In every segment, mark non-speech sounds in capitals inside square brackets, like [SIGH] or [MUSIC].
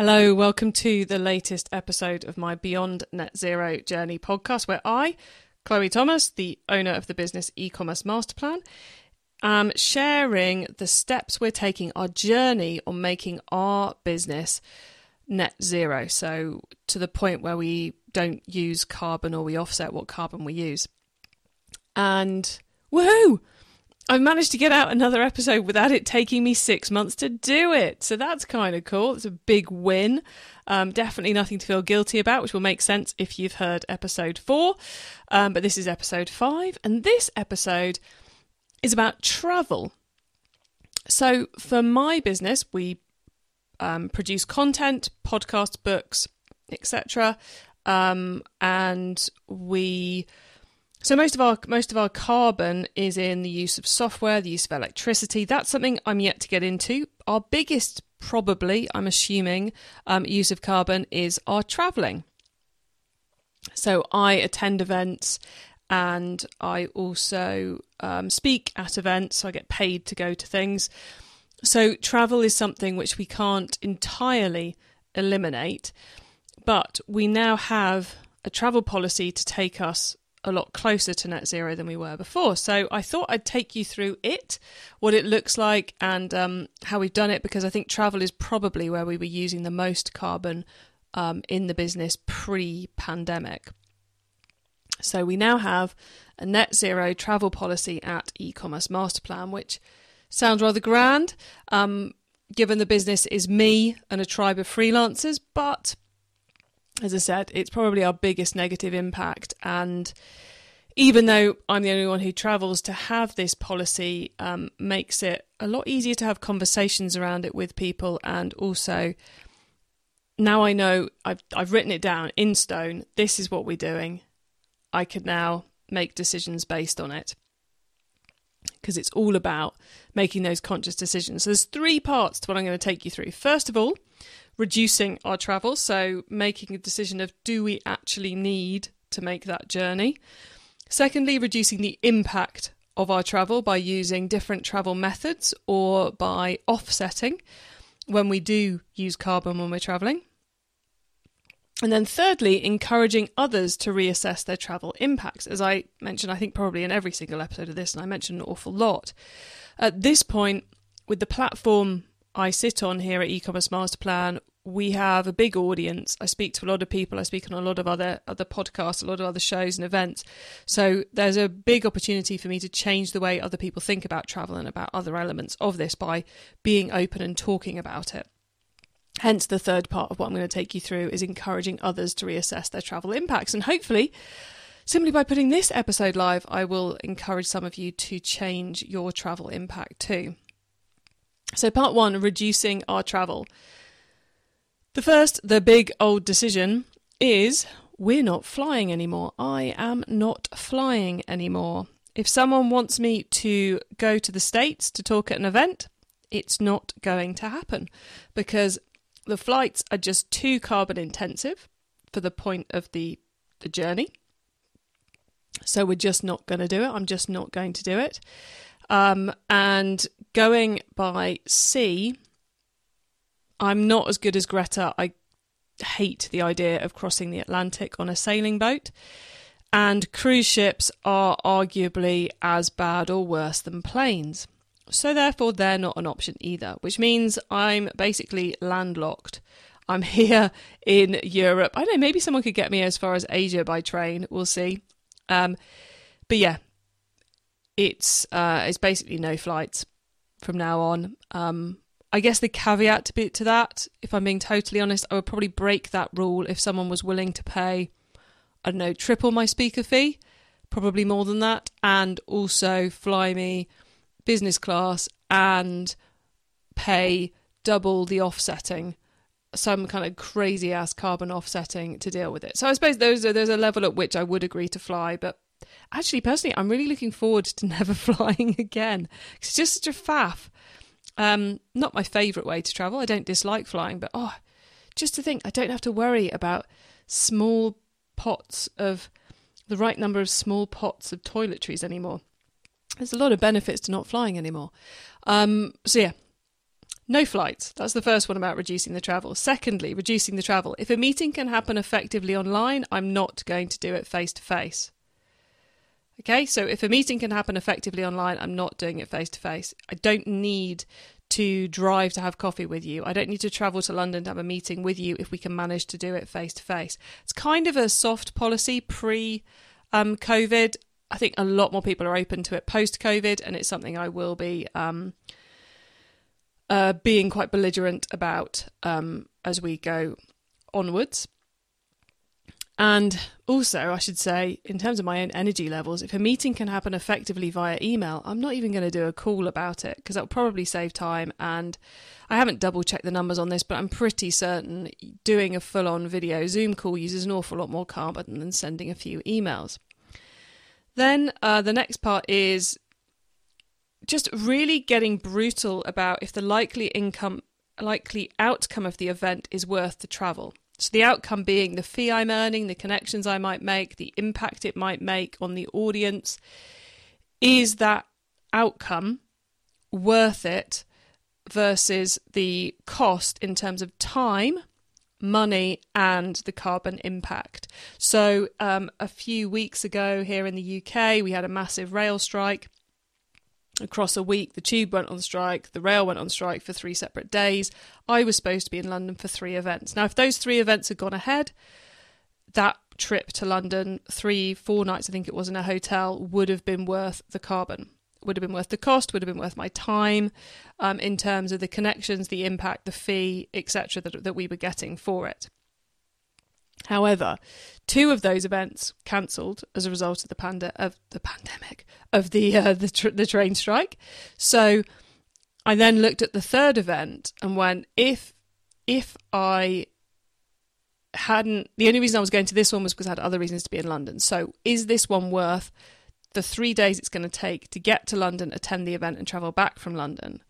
Hello, welcome to the latest episode of my Beyond Net Zero Journey podcast, where I, Chloe Thomas, the owner of the business e commerce master plan, am sharing the steps we're taking, our journey on making our business net zero. So, to the point where we don't use carbon or we offset what carbon we use. And woohoo! I've managed to get out another episode without it taking me six months to do it. So that's kind of cool. It's a big win. Um, definitely nothing to feel guilty about, which will make sense if you've heard episode four. Um, but this is episode five. And this episode is about travel. So for my business, we um, produce content, podcasts, books, etc. Um, and we so most of our most of our carbon is in the use of software, the use of electricity. That's something I'm yet to get into. Our biggest, probably, I'm assuming, um, use of carbon is our travelling. So I attend events and I also um, speak at events, so I get paid to go to things. So travel is something which we can't entirely eliminate, but we now have a travel policy to take us a lot closer to net zero than we were before. So I thought I'd take you through it, what it looks like, and um, how we've done it, because I think travel is probably where we were using the most carbon um, in the business pre pandemic. So we now have a net zero travel policy at e commerce master plan, which sounds rather grand. Um, given the business is me and a tribe of freelancers, but as I said, it's probably our biggest negative impact. And even though I'm the only one who travels, to have this policy um, makes it a lot easier to have conversations around it with people. And also, now I know I've, I've written it down in stone. This is what we're doing. I can now make decisions based on it because it's all about making those conscious decisions. So there's three parts to what I'm going to take you through. First of all, reducing our travel, so making a decision of do we actually need to make that journey. Secondly, reducing the impact of our travel by using different travel methods or by offsetting when we do use carbon when we're traveling. And then, thirdly, encouraging others to reassess their travel impacts. As I mentioned, I think probably in every single episode of this, and I mentioned an awful lot. At this point, with the platform I sit on here at eCommerce MasterPlan we have a big audience. I speak to a lot of people. I speak on a lot of other other podcasts a lot of other shows and events. So there's a big opportunity for me to change the way other people think about travel and about other elements of this by being open and talking about it. Hence the third part of what i'm going to take you through is encouraging others to reassess their travel impacts. And hopefully simply by putting this episode live i will encourage some of you to change your travel impact too so, part one reducing our travel. The first, the big old decision is we're not flying anymore. I am not flying anymore. If someone wants me to go to the States to talk at an event, it's not going to happen because the flights are just too carbon intensive for the point of the, the journey. So we're just not going to do it. I'm just not going to do it. Um, and going by sea, I'm not as good as Greta. I hate the idea of crossing the Atlantic on a sailing boat. And cruise ships are arguably as bad or worse than planes. So, therefore, they're not an option either, which means I'm basically landlocked. I'm [LAUGHS] here in Europe. I don't know, maybe someone could get me as far as Asia by train. We'll see. Um, but yeah, it's uh, it's basically no flights from now on. Um, I guess the caveat to be to that, if I'm being totally honest, I would probably break that rule if someone was willing to pay, I don't know, triple my speaker fee, probably more than that, and also fly me business class and pay double the offsetting some kind of crazy ass carbon offsetting to deal with it. So I suppose there's a, there's a level at which I would agree to fly, but actually, personally, I'm really looking forward to [LAUGHS] never flying again. It's just such a faff. Um, not my favourite way to travel. I don't dislike flying, but oh, just to think I don't have to worry about small pots of the right number of small pots of toiletries anymore. There's a lot of benefits to not flying anymore. Um, so yeah, No flights. That's the first one about reducing the travel. Secondly, reducing the travel. If a meeting can happen effectively online, I'm not going to do it face to face. Okay, so if a meeting can happen effectively online, I'm not doing it face to face. I don't need to drive to have coffee with you. I don't need to travel to London to have a meeting with you if we can manage to do it face to face. It's kind of a soft policy pre um, COVID. I think a lot more people are open to it post COVID, and it's something I will be um, uh, being quite belligerent about um, as we go onwards. And also, I should say, in terms of my own energy levels, if a meeting can happen effectively via email, I'm not even going to do a call about it because that will probably save time. And I haven't double checked the numbers on this, but I'm pretty certain doing a full on video Zoom call uses an awful lot more carbon than sending a few emails. Then uh, the next part is just really getting brutal about if the likely income, likely outcome of the event is worth the travel. So, the outcome being the fee I'm earning, the connections I might make, the impact it might make on the audience. Is that outcome worth it versus the cost in terms of time, money, and the carbon impact? So, um, a few weeks ago here in the UK, we had a massive rail strike across a week. The tube went on strike, the rail went on strike for three separate days. I was supposed to be in London for three events. Now, if those three events had gone ahead, that trip to London, three, four nights, I think it was in a hotel, would have been worth the carbon. Would have been worth the cost, would have been worth my time um, in terms of the connections, the impact, the fee, etc., that, that we were getting for it. However, two of those events cancelled as a result of the panda of the pandemic of the uh, the tr- the train strike. So I then looked at the third event and went if if I hadn't the only reason I was going to this one was because I had other reasons to be in London. So is this one worth the three days it's going to take to get to London, attend the event, and travel back from London?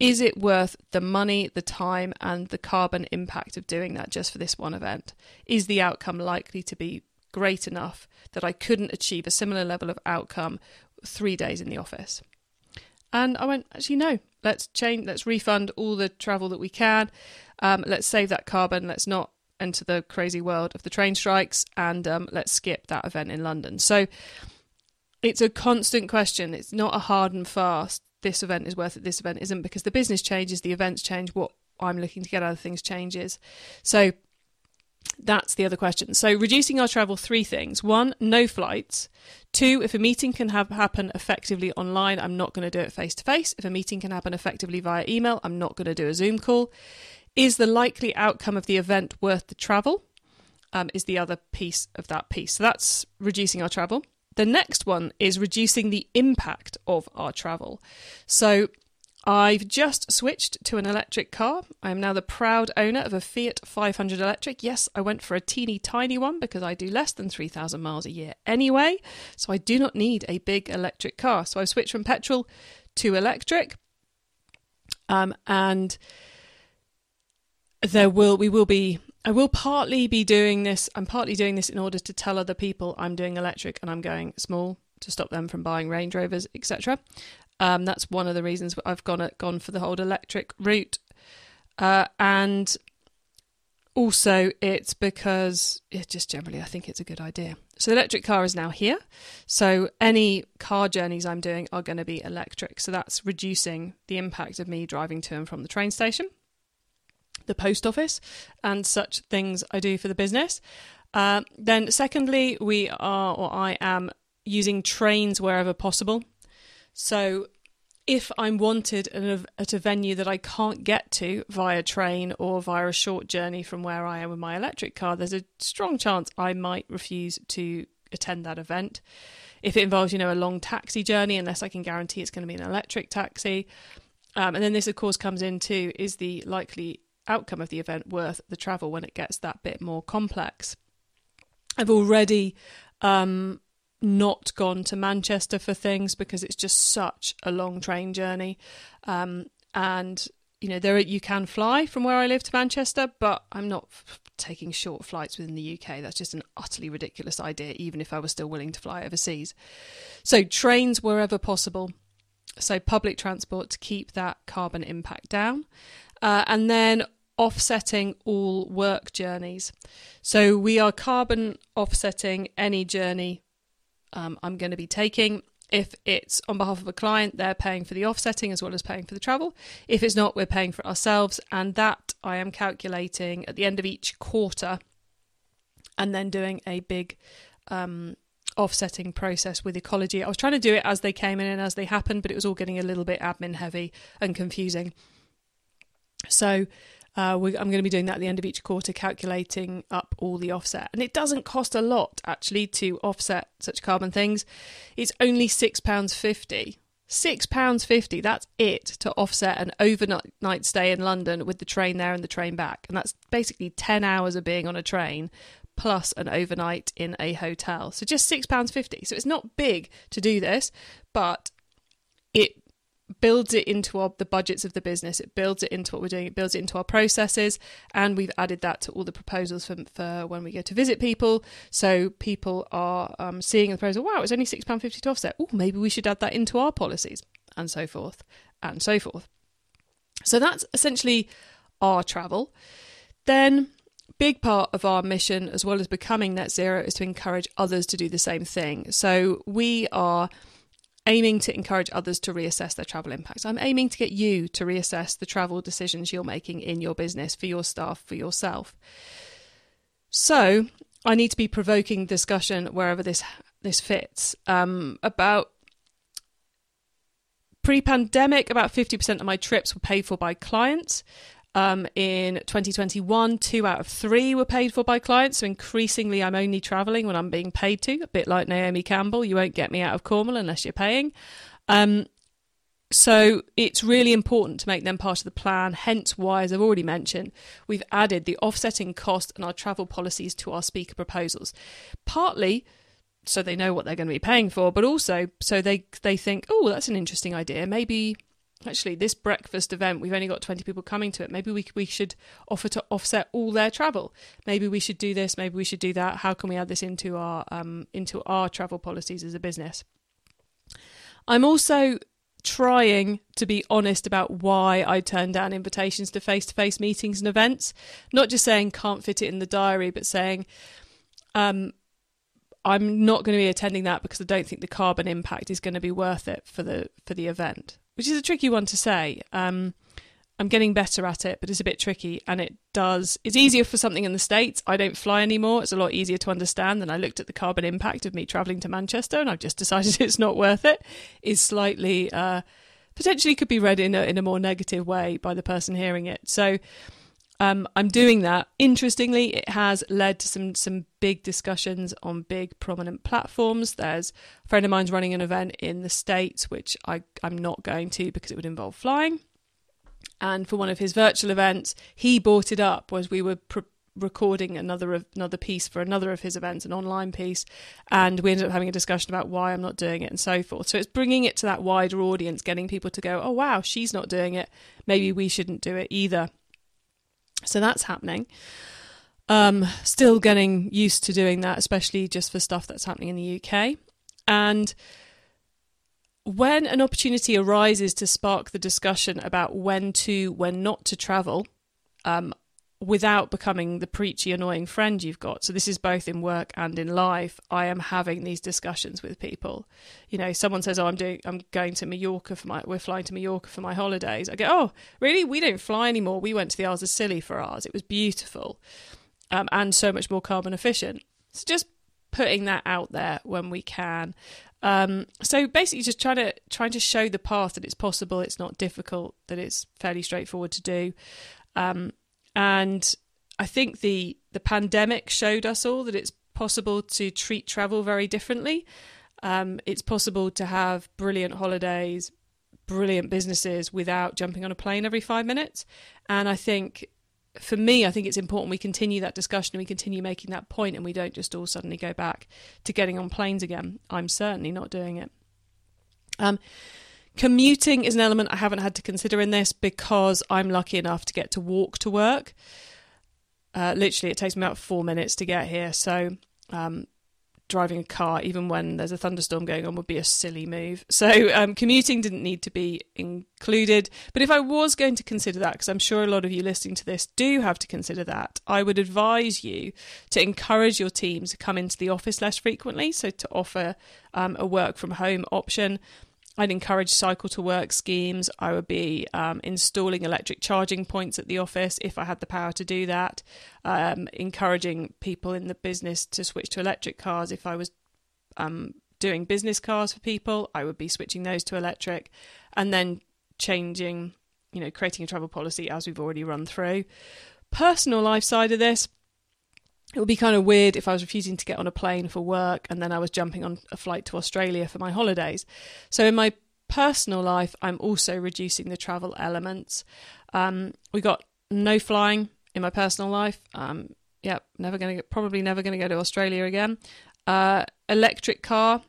Is it worth the money, the time, and the carbon impact of doing that just for this one event? Is the outcome likely to be great enough that I couldn't achieve a similar level of outcome three days in the office? And I went, actually, no, let's change, let's refund all the travel that we can. Um, let's save that carbon. Let's not enter the crazy world of the train strikes and um, let's skip that event in London. So it's a constant question. It's not a hard and fast this event is worth it, this event isn't, because the business changes, the events change, what I'm looking to get out of things changes. So that's the other question. So reducing our travel, three things. One, no flights. Two, if a meeting can have happen effectively online, I'm not going to do it face to face. If a meeting can happen effectively via email, I'm not going to do a Zoom call. Is the likely outcome of the event worth the travel? Um, is the other piece of that piece. So that's reducing our travel. The next one is reducing the impact of our travel. So I've just switched to an electric car. I am now the proud owner of a Fiat 500 electric. Yes, I went for a teeny tiny one because I do less than 3,000 miles a year anyway. So I do not need a big electric car. So I've switched from petrol to electric. Um, and there will we will be I will partly be doing this. I'm partly doing this in order to tell other people I'm doing electric and I'm going small to stop them from buying Range Rovers, etc. Um, that's one of the reasons I've gone gone for the whole electric route, uh, and also it's because it just generally I think it's a good idea. So the electric car is now here. So any car journeys I'm doing are going to be electric. So that's reducing the impact of me driving to and from the train station the post office and such things I do for the business. Uh, then, secondly, we are or I am using trains wherever possible. So, if I'm wanted at a venue that I can't get to via train or via a short journey from where I am with my electric car, there's a strong chance I might refuse to attend that event. If it involves, you know, a long taxi journey, unless I can guarantee it's going to be an electric taxi. Um, and then this, of course, comes into is the likely outcome of the event worth the travel when it gets that bit more complex. I've already um, not gone to Manchester for things because it's just such a long train journey. Um, and you know, there you can fly from where I live to Manchester, but I'm not f- taking short flights within the UK. That's just an utterly ridiculous idea, even if I was still willing to fly overseas. So trains wherever possible. So public transport to keep that carbon impact down. Uh, and then offsetting all work journeys. So we are carbon offsetting any journey um, I'm going to be taking. If it's on behalf of a client, they're paying for the offsetting as well as paying for the travel. If it's not, we're paying for it ourselves. And that I am calculating at the end of each quarter and then doing a big um, offsetting process with Ecologi. I was trying to do it as they came in and as they happened, but it was all getting a little bit admin heavy and confusing. So uh, I'm going to be doing that at the end of each quarter, calculating up all the offset. And it doesn't cost a lot actually to offset such carbon things. It's only £6.50. £6.50, that's it to offset an overnight stay in London with the train there and the train back. And that's basically 10 hours of being on a train plus an overnight in a hotel. So just £6.50. So it's not big to do this, but it builds it into our, the budgets of the business. It builds it into what we're doing. It builds it into our processes, and we've added that to all the proposals for, for when we go to visit people. So people are um, seeing the proposal. Wow, it's only six pound fifty to offset. Oh, maybe we should add that into our policies, and so forth, and so forth. So that's essentially our travel. Then big part of our mission, as well as becoming net zero, is to encourage others to do the same thing. So we are aiming to encourage others to reassess their travel impacts. I'm aiming to get you to reassess the travel decisions you're making in your business for your staff, for yourself. So I need to be provoking discussion wherever this this fits um, about pre-pandemic about 50% of my trips were paid for by clients um, in 2021, two out of three were paid for by clients. So increasingly, I'm only traveling when I'm being paid to, a bit like Naomi Campbell. You won't get me out of Cornwall unless you're paying. Um, so it's really important to make them part of the plan. Hence, why, as I've already mentioned, we've added the offsetting cost and our travel policies to our speaker proposals. Partly so they know what they're going to be paying for, but also so they they think, oh, that's an interesting idea. Maybe actually this breakfast event we've only got 20 people coming to it. Maybe we we should offer to offset all their travel. Maybe we should do this maybe we should do that. How can we add this into our um, into our travel policies as a business? I'm also trying to be honest about why I turn down invitations to face to face meetings and events. Not just saying can't fit it in the diary, but saying um, I'm not going to be attending that because I don't think the carbon impact is going to be worth it for the for the event which is a tricky one to say. Um, I'm getting better at it, but it's a bit tricky. And it does, it's easier for something in the States. I don't fly anymore. It's a lot easier to understand than I looked at the carbon impact of me traveling to Manchester and I've just [LAUGHS] decided it's not worth it. Is slightly, uh, potentially could be read in a, in a more negative way by the person hearing it. So, um, I'm doing that. Interestingly, it has led to some some big discussions on big prominent platforms. There's a friend of mine's running an event in the states, which I I'm not going to because it would involve flying. And for one of his virtual events, he brought it up as we were. Pre- recording another another piece for another of his events, an online piece, and we ended up having a discussion about why I'm not doing it and so forth. So it's bringing it to that wider audience, getting people to go, "Oh wow, she's not doing it. Maybe we shouldn't do it either." So that's happening. Um, still getting used to doing that, especially just for stuff that's happening in the UK. And when an opportunity arises to spark the discussion about when to, when not to travel, um, without becoming the preachy, annoying friend you've got. So, this is both in work and in life. I am having these discussions with people. You know, someone says, Oh, I'm doing, I'm going to Mallorca for my, we're flying to Mallorca for my holidays. I go, Oh, really? We don't fly anymore. We went to the Isles of Scilly for ours. It was beautiful um, and so much more carbon efficient. So, just putting that out there when we can. Um, so basically, just trying to trying to show the path that it's possible, it's not difficult, that it's fairly straightforward to do. Um, and I think the the pandemic showed us all that it's possible to treat travel very differently. Um, it's possible to have brilliant holidays, brilliant businesses without jumping on a plane every five minutes. And I think for me, I think it's important we continue that discussion and we continue making that point and we don't just all suddenly go back to getting on planes again. I'm certainly not doing it. Um, Commuting is an element I haven't had to consider in this because I'm lucky enough to get to walk to work. Uh, literally, it takes me about four minutes to get here. So, um, driving a car, even when there's a thunderstorm going on, would be a silly move. So um, commuting didn't need to be included. But if I was going to consider that, because I'm sure a lot of you listening to this do have to consider that, I would advise you to encourage your team to come into the office less frequently. So to offer um, a work from home option. I'd encourage cycle to work schemes. I would be um, installing electric charging points at the office if I had the power to do that. Um, encouraging people in the business to switch to electric cars if I was um, doing business cars for people. I would be switching those to electric, and then changing, you know, creating a travel policy as we've already run through. Personal life side of this it would be kind of weird if I was refusing to get on a plane for work and then I was jumping on a flight to Australia for my holidays. So in my personal life, I'm also reducing the travel elements. Um, we got no flying in my personal life. Um, yeah, never going to probably never going to go to Australia again. Uh, electric car.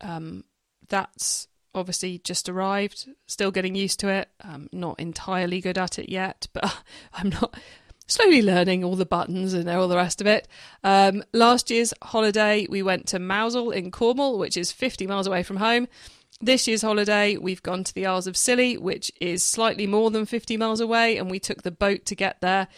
Um, that's obviously just arrived. Still getting used to it. Um, not entirely good at it yet, [LAUGHS] but I'm not slowly learning all the buttons and all the rest of it. Um, last year's holiday, we went to Mousehole in Cornwall, which is 50 miles away from home. This year's holiday, we've gone to the Isles of Scilly, which is slightly more than 50 miles away, and we took the boat to get there,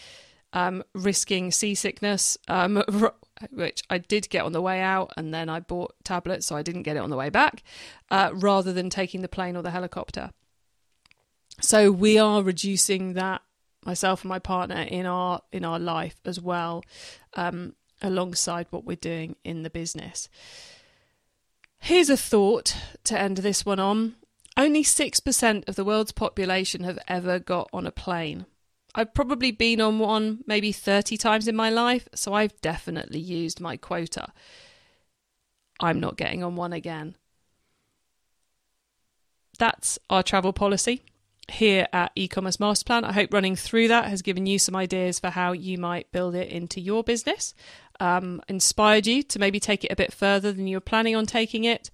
um, risking seasickness, um, [LAUGHS] which I did get on the way out, and then I bought tablets, so I didn't get it on the way back, uh, rather than taking the plane or the helicopter. So we are reducing that myself and my partner in our in our life as well um, alongside what we're doing in the business here's a thought to end this one on only 6% of the world's population have ever got on a plane I've probably been on one maybe 30 times in my life, so I've definitely used my quota. I'm not getting on one again. That's our travel policy here at eCommerce MasterPlan i hope running through that has given you some ideas for how you might build it into your business. Um, inspired you to maybe take it a bit further than you were planning on taking it.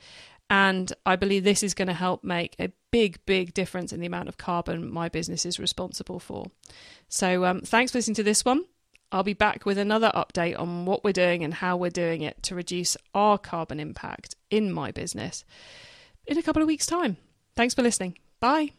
And i believe this is going to help make a big big difference in the amount of carbon my business is responsible for. So um, thanks for listening to this one. I'll be back with another update on what we're doing and how we're doing it to reduce our carbon impact in my business in a couple of weeks time. Thanks for listening. Bye